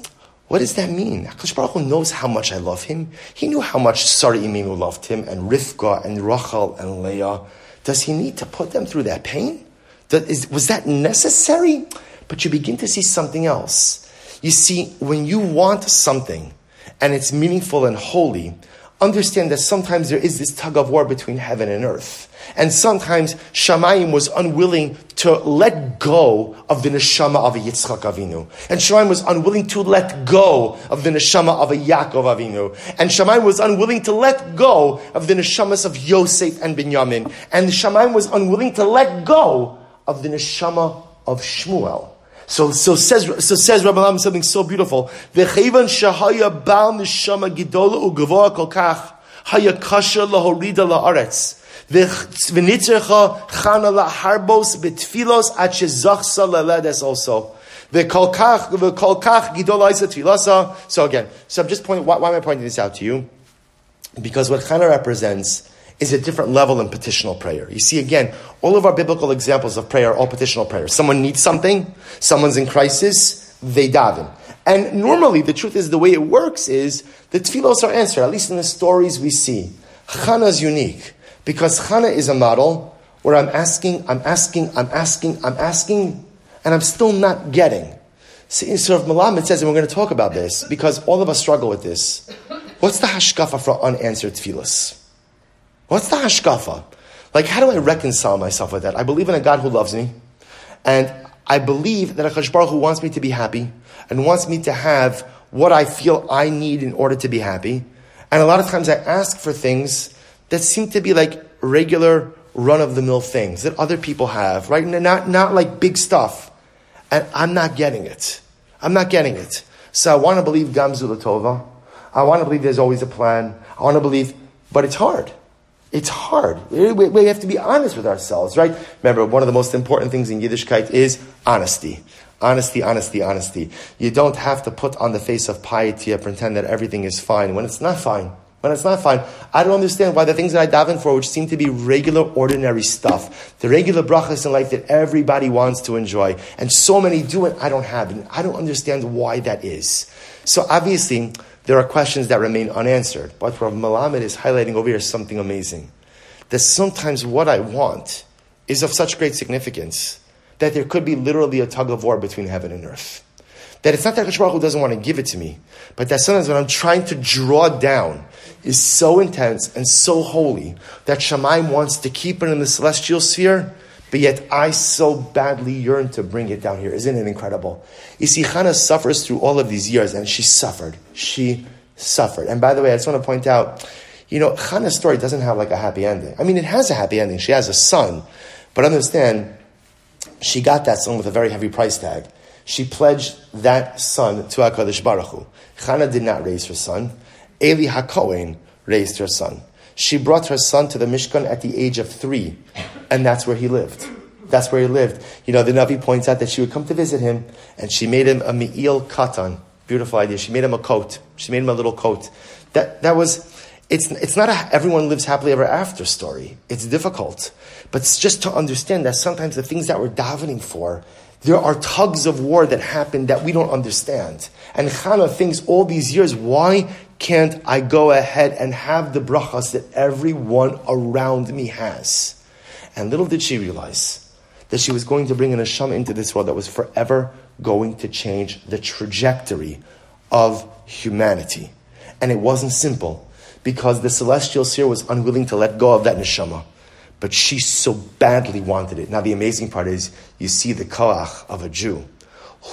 what does that mean? HaKadosh Baruch Hu knows how much I love him. He knew how much Sarah Imenu loved him, and Rivka, and Rachel, and Leah. Does he need to put them through that pain? Was that necessary? But you begin to see something else. You see, when you want something, and it's meaningful and holy, understand that sometimes there is this tug of war between heaven and earth. And sometimes Shamayim was unwilling to let go of the neshama of a Yitzchak Avinu. And Shamayim was unwilling to let go of the neshama of a Yaakov Avinu. And Shamayim was unwilling to let go of the neshamas of Yosef and Binyamin. And Shamayim was unwilling to let go of the neshama of Shmuel. So, so says, so says Rabbi Lam something so beautiful. V'chayvan shahaya bal neshama gidola ugavoa kol kach haya kasha lahorida la'aretz. V'nitzercha chana la'harbos b'tfilos at shezachsa leledes also. V'kolkach v'kolkach gidol isa tfilasa. So again, so I'm just pointing, why, why am I pointing this out to you? Because what Chana represents is a different level in petitional prayer. You see, again, all of our biblical examples of prayer are all petitional prayer. Someone needs something, someone's in crisis, they daven. And normally, the truth is, the way it works is the tefillos are answered, at least in the stories we see. Chana is unique because Chana is a model where I'm asking, I'm asking, I'm asking, I'm asking, and I'm still not getting. See, so of Melamed says, and we're going to talk about this because all of us struggle with this. What's the hashkafa for unanswered tefillos? What's the hashkafa? Like, how do I reconcile myself with that? I believe in a God who loves me, and I believe that a Baruch who wants me to be happy and wants me to have what I feel I need in order to be happy. And a lot of times I ask for things that seem to be like regular run of the mill things that other people have, right? Not, not like big stuff. And I'm not getting it. I'm not getting it. So I want to believe Gamzu Latova. I want to believe there's always a plan. I want to believe, but it's hard. It's hard. We, have to be honest with ourselves, right? Remember, one of the most important things in Yiddishkeit is honesty. Honesty, honesty, honesty. You don't have to put on the face of piety and pretend that everything is fine when it's not fine. When it's not fine, I don't understand why the things that I daven for, which seem to be regular, ordinary stuff, the regular brachas in life that everybody wants to enjoy, and so many do it, I don't have. And I don't understand why that is. So obviously, there are questions that remain unanswered. But what Melamed is highlighting over here something amazing. That sometimes what I want is of such great significance that there could be literally a tug of war between heaven and earth. That it's not that Baruch Hu doesn't want to give it to me, but that sometimes what I'm trying to draw down is so intense and so holy that Shamayim wants to keep it in the celestial sphere, but yet I so badly yearn to bring it down here. Isn't it incredible? You see, Hannah suffers through all of these years, and she suffered. She suffered. And by the way, I just want to point out, you know, Hannah's story doesn't have like a happy ending. I mean, it has a happy ending. She has a son, but understand, she got that son with a very heavy price tag. She pledged that son to HaKadosh Baruch Hu. Hannah did not raise her son. Eli HaKohen raised her son. She brought her son to the Mishkan at the age of three, and that's where he lived. That's where he lived. You know, the Navi points out that she would come to visit him, and she made him a Me'il Katan. Beautiful idea. She made him a coat. She made him a little coat. That, that was, it's, it's not a everyone lives happily ever after story. It's difficult. But it's just to understand that sometimes the things that we're davening for, there are tugs of war that happen that we don't understand. And Chana thinks all these years, why can't I go ahead and have the brachas that everyone around me has? And little did she realize that she was going to bring an Hashem into this world that was forever going to change the trajectory of humanity. And it wasn't simple because the celestial seer was unwilling to let go of that neshama. But she so badly wanted it. Now, the amazing part is you see the koach of a Jew.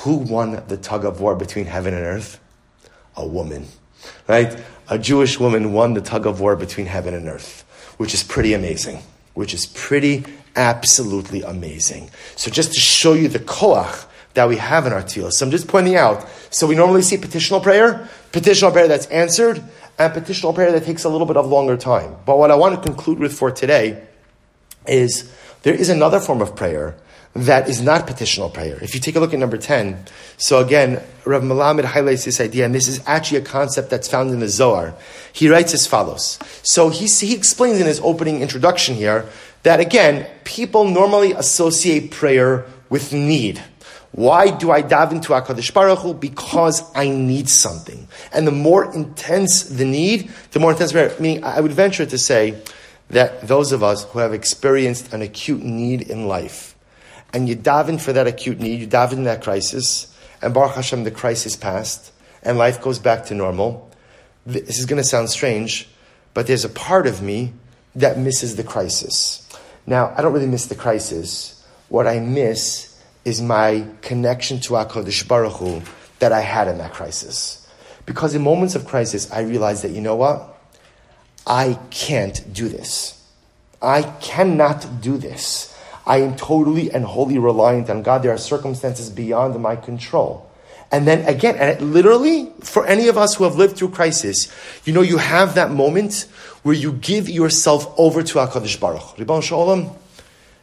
Who won the tug of war between heaven and earth? A woman right? A Jewish woman won the tug of war between heaven and earth, which is pretty amazing. Which is pretty absolutely amazing. So just to show you the koach that we have in our tefillah. So I'm just pointing out. So we normally see petitional prayer, petitional prayer that's answered, and petitional prayer that takes a little bit of longer time. But what I want to conclude with for today is there is another form of prayer that is not petitional prayer. If you take a look at number 10, so again, Rav Melamed highlights this idea, and this is actually a concept that's found in the Zohar. He writes as follows. So he, he explains in his opening introduction here that again, people normally associate prayer with need. Why do I dive into HaKadosh Baruch Hu? Because I need something. And the more intense the need, the more intense prayer. Meaning, I would venture to say that those of us who have experienced an acute need in life, and you daven for that acute need, you daven in that crisis, and Baruch Hashem, the crisis passed, and life goes back to normal. This is going to sound strange, but there's a part of me that misses the crisis. Now, I don't really miss the crisis. What I miss is my connection to HaKadosh Baruch Hu that I had in that crisis. Because in moments of crisis, I realize that, you know what? I can't do this. I cannot do this. I am totally and wholly reliant on God. There are circumstances beyond my control. And then again, and it, literally, for any of us who have lived through crisis, you know, you have that moment where you give yourself over to HaKadosh Baruch. Ribono Shel Olam,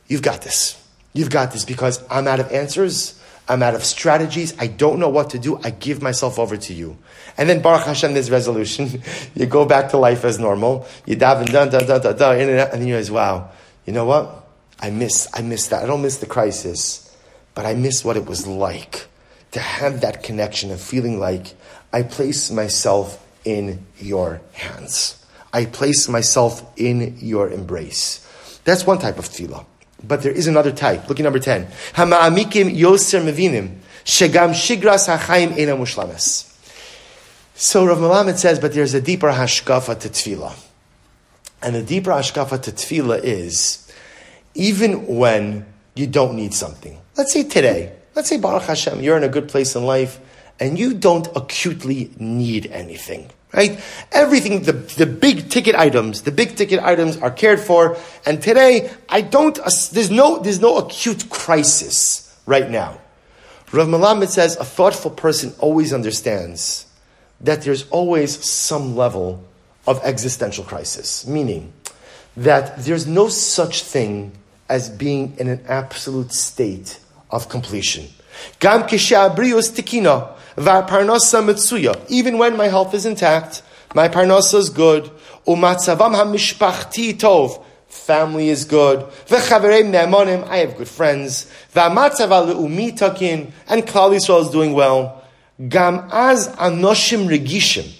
you've got this. You've got this because I'm out of answers. I'm out of strategies. I don't know what to do. I give myself over to you. And then Baruch Hashem, there's resolution. you go back to life as normal. You daven, dun, dun, dun, dun, dun, and then you realize, wow, you know what? I miss, I miss that. I don't miss the crisis, but I miss what it was like to have that connection of feeling like I place myself in your hands. I place myself in your embrace. That's one type of tefillah. But there is another type. Look at number 10. Hama'amikim yoser mevinim shegam shigras ha'chaim ena. So Rav Melamed says, but there's a deeper hashkafa to tefillah. And the deeper hashkafa to tefillah is, even when you don't need something. Let's say today, Let's say Baruch Hashem, you're in a good place in life and you don't acutely need anything. Right? Everything, the, the big ticket items, the big ticket items are cared for. And today, I don't, there's no, there's no acute crisis right now. Rav Melamed says a thoughtful person always understands that there's always some level of existential crisis, meaning that there's no such thing as being in an absolute state of completion. Gam. Even when my health is intact, my parnasa is good. Family is good. I have good friends. Takin. And Klal Yisrael is doing well. Gam az anoshim regishim.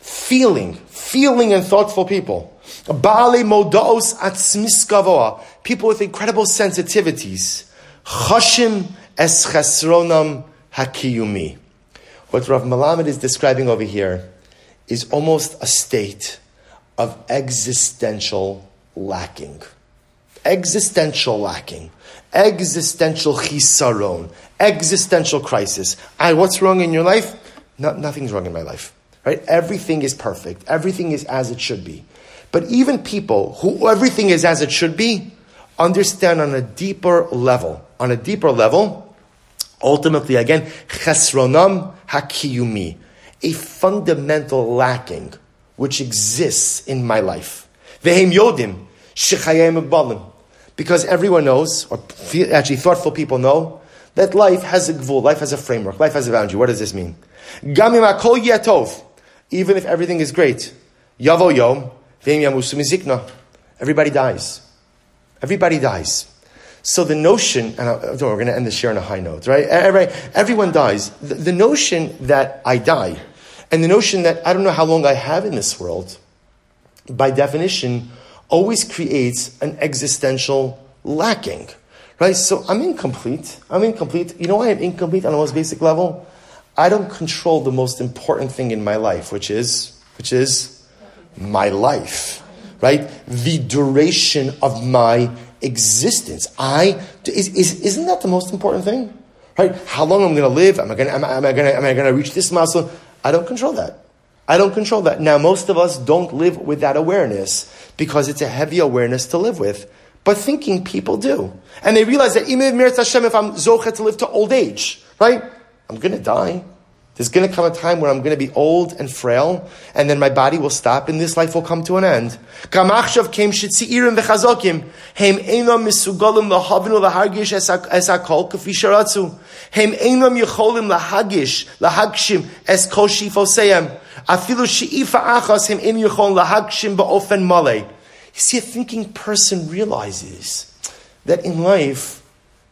Feeling, feeling and thoughtful people. Baale modaos atzmis People with incredible sensitivities. Chashim es chesronam hakiyumi. What Rav Melamed is describing over here is almost a state of existential lacking. Existential lacking. Existential chisaron. Existential crisis. I, what's wrong in your life? No, nothing's wrong in my life. Right? Everything is perfect. Everything is as it should be. But even people who everything is as it should be understand on a deeper level on a deeper level, ultimately again, chesronam hakiyumi, a fundamental lacking which exists in my life. Vehem yodim shechayim because everyone knows, or actually thoughtful people know, that life has a gvul, life has a framework, life has a boundary. What does this mean? Gamim akol yetov, even if everything is great, yavo yom, everybody dies. Everybody dies. So the notion, and we're going to end this year on a high note, right? Everyone dies. The, the notion that I die, and the notion that I don't know how long I have in this world, by definition, always creates an existential lacking, right? So I'm incomplete. I'm incomplete. You know why I'm incomplete on the most basic level? I don't control the most important thing in my life, which is, which is my life, right? The duration of my existence. I is, is isn't that the most important thing? Right? How long I'm going to live? Am I going am I, am I going am I going to reach this milestone? I don't control that. I don't control that. Now, most of us don't live with that awareness because it's a heavy awareness to live with. But thinking people do. And they realize that if I'm zochet to live to old age, right? I'm going to die. There's going to come a time where I'm going to be old and frail, and then my body will stop, and this life will come to an end. You see, a thinking person realizes that in life,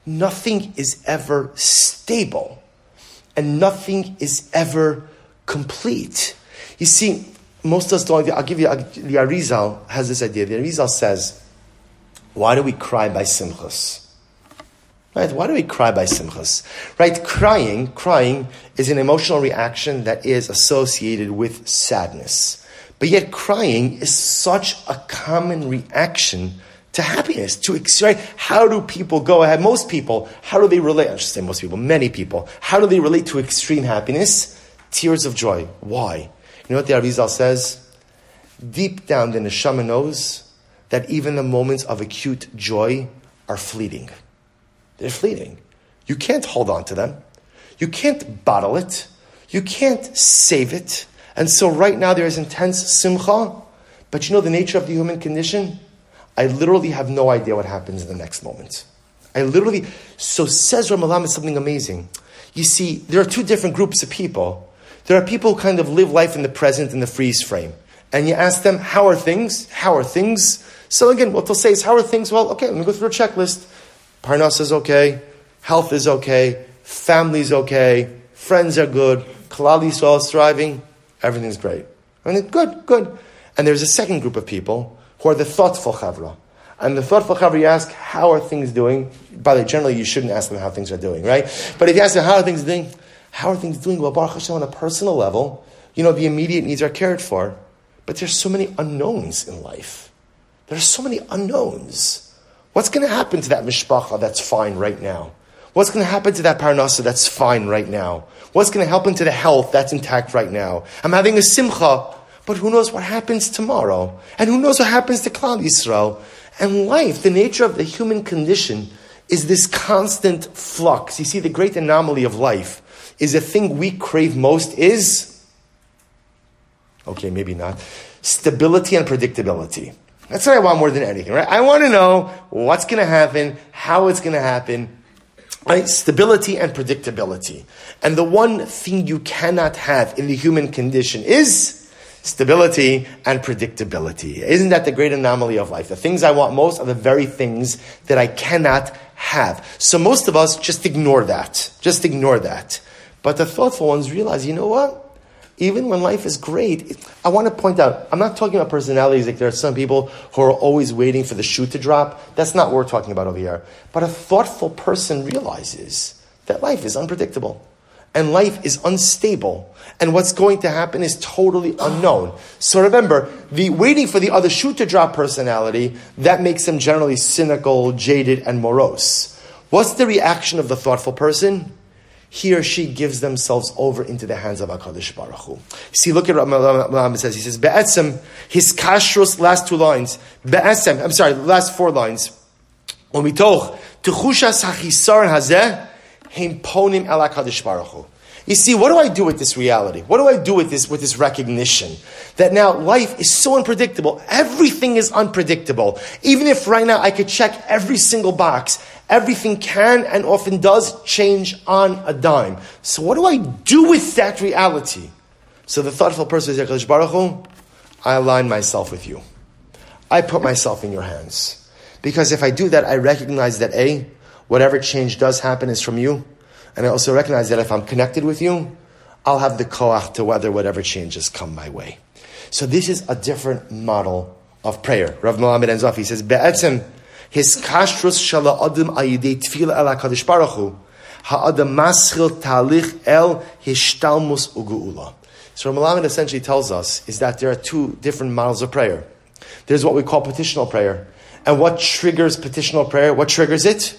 nothing is ever stable and nothing is ever complete. You see, most of us don't. I'll give you the Arizal has this idea. The Arizal says, "Why do we cry by simchas?" Right? Why do we cry by simchas? Right? Crying, crying is an emotional reaction that is associated with sadness. But yet, crying is such a common reaction to happiness, to right? How do people go ahead? Most people, how do they relate? I should say most people, many people. How do they relate to extreme happiness? Tears of joy. Why? You know what the Arizal says? Deep down, the neshama knows that even the moments of acute joy are fleeting. They're fleeting. You can't hold on to them. You can't bottle it. You can't save it. And so right now there is intense simcha, but you know the nature of the human condition? I literally have no idea what happens in the next moment. I literally, so says Ramalam is something amazing. You see, there are two different groups of people. There are people who kind of live life in the present in the freeze frame. And you ask them, how are things? How are things? So again, what they'll say is, how are things? Well, okay, let me go through a checklist. Parnas is okay. Health is okay. Family's okay. Friends are good. Klal Yisrael is thriving. Everything's great. I mean, good, good. And there's a second group of people who are the thoughtful chavra. And the thoughtful chavra, you ask, how are things doing? By the way, generally, you shouldn't ask them how things are doing, right? But if you ask them, how are things doing? How are things doing? Well, Baruch Hashem, on a personal level, you know, the immediate needs are cared for. But there's so many unknowns in life. There are so many unknowns. What's going to happen to that mishpacha that's fine right now? What's going to happen to that parnasa that's fine right now? What's going to happen to the health that's intact right now? I'm having a simcha but who knows what happens tomorrow? And who knows what happens to Klal Yisrael? And life, the nature of the human condition, is this constant flux. You see, the great anomaly of life is the thing we crave most is, okay, maybe not, stability and predictability. That's what I want more than anything, right? I want to know what's going to happen, how it's going to happen, right? Stability and predictability. And the one thing you cannot have in the human condition is stability and predictability. Isn't that the great anomaly of life? The things I want most are the very things that I cannot have. So most of us just ignore that. Just ignore that. But the thoughtful ones realize, you know what? Even when life is great, I want to point out, I'm not talking about personalities like there are some people who are always waiting for the shoe to drop. That's not what we're talking about over here. But a thoughtful person realizes that life is unpredictable and life is unstable and what's going to happen is totally unknown. So remember, the waiting for the other shoe to drop personality, that makes them generally cynical, jaded, and morose. What's the reaction of the thoughtful person? He or she gives themselves over into the hands of HaKadosh Baruch Hu. See, look at what Melamed says. He says, Be'etzem, his kashrus, last two lines. Be'etzem, I'm sorry, last four lines. Umitoch, tuchushas hachisar hazeh, heim ponim el HaKadosh Baruch Hu. You see, what do I do with this reality? What do I do with this, with this recognition? That now life is so unpredictable. Everything is unpredictable. Even if right now I could check every single box, everything can and often does change on a dime. So what do I do with that reality? So the thoughtful person is Baruch Hu, I align myself with you. I put myself in your hands. Because if I do that, I recognize that A, whatever change does happen is from you. And I also recognize that if I'm connected with you, I'll have the koach to weather whatever changes come my way. So this is a different model of prayer. Rav ends off, he says, Be'etzem, his kashrus shala adam ayidei tefila el HaKadosh Baruch Hu, ha'adam maschil talich el hishtalmus ugu'ula. So Rav Melamed essentially tells us is that there are two different models of prayer. There's what we call petitional prayer. And what triggers petitional prayer? What triggers it?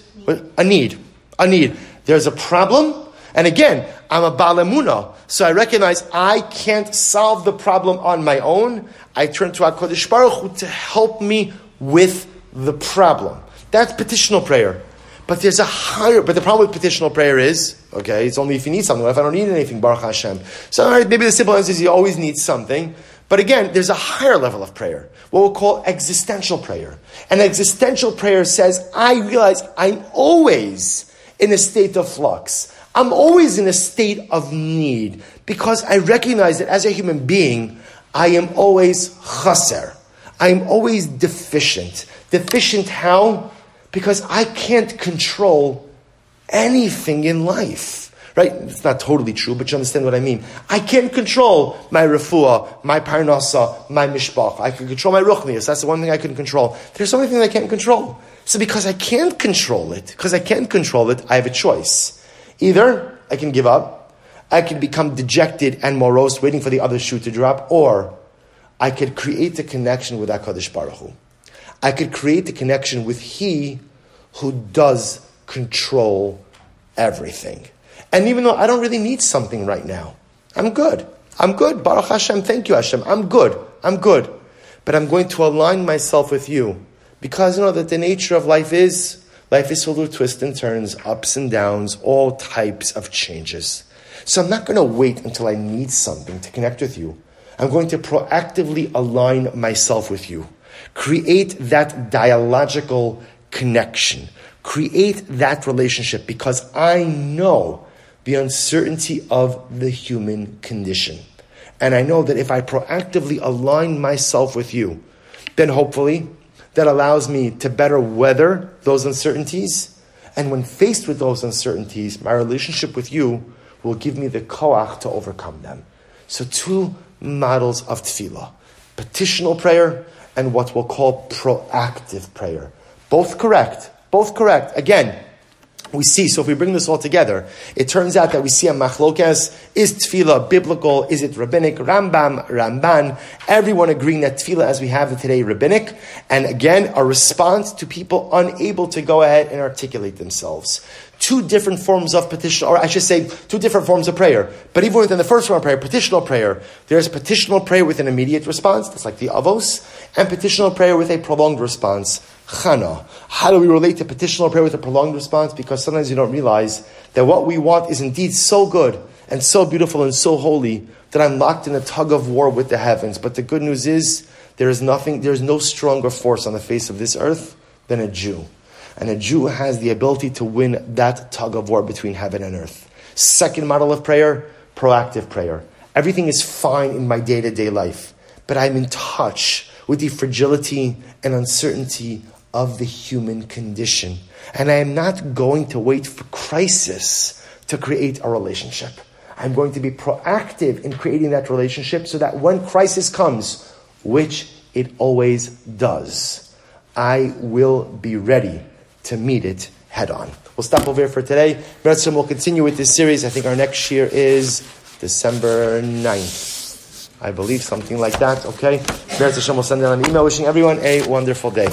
A need. A need. There's a problem, and again, I'm a balamuna, so I recognize I can't solve the problem on my own. I turn to HaKadosh Baruch Hu to help me with the problem. That's petitional prayer. But there's a higher, but the problem with petitional prayer is, okay, it's only if you need something. If I don't need anything, Baruch Hashem. So maybe the simple answer is you always need something. But again, there's a higher level of prayer, what we'll call existential prayer. And existential prayer says, I realize I'm always in a state of flux. I'm always in a state of need because I recognize that as a human being, I am always chaser. I am always deficient. Deficient how? Because I can't control anything in life. Right? It's not totally true, but you understand what I mean. I can't control my refuah, my parnasa, my mishpach. I can control my ruchnias. That's the one thing I can control. There's so many things I can't control. So because I can't control it, because I can't control it, I have a choice. Either I can give up, I can become dejected and morose, waiting for the other shoe to drop, or I could create the connection with HaKadosh Baruch Hu. I could create the connection with He who does control everything. And even though I don't really need something right now, I'm good. I'm good. Baruch Hashem, thank you Hashem. I'm good. I'm good. But I'm going to align myself with you because you know that the nature of life is life is filled with twists and turns, ups and downs, all types of changes. So I'm not going to wait until I need something to connect with you. I'm going to proactively align myself with you. Create that dialogical connection. Create that relationship because I know the uncertainty of the human condition. And I know that if I proactively align myself with you, then hopefully that allows me to better weather those uncertainties. And when faced with those uncertainties, my relationship with you will give me the koach to overcome them. So, two models of tefillah petitional prayer and what we'll call proactive prayer. Both correct. Both correct. Again, we see, so if we bring this all together, it turns out that we see a machlokes, is tefillah biblical, is it rabbinic, Rambam, Ramban, everyone agreeing that tefillah as we have it today, rabbinic, and again, a response to people unable to go ahead and articulate themselves. Two different forms of petition, or I should say, two different forms of prayer. But even within the first form of prayer, petitional prayer, there's petitional prayer with an immediate response, that's like the avos, and petitional prayer with a prolonged response, chana. How do we relate to petitional prayer with a prolonged response? Because sometimes you don't realize that what we want is indeed so good and so beautiful and so holy that I'm locked in a tug of war with the heavens. But the good news is there is nothing, there is no stronger force on the face of this earth than a Jew. And a Jew has the ability to win that tug of war between heaven and earth. Second model of prayer, proactive prayer. Everything is fine in my day to day life, but I'm in touch with the fragility and uncertainty of the human condition. And I am not going to wait for crisis to create a relationship. I'm going to be proactive in creating that relationship so that when crisis comes, which it always does, I will be ready to meet it head on. We'll stop over here for today. Mertzim will continue with this series. I think our next year is December 9th. I believe something like that, okay? Mertzim will send out an email wishing everyone a wonderful day.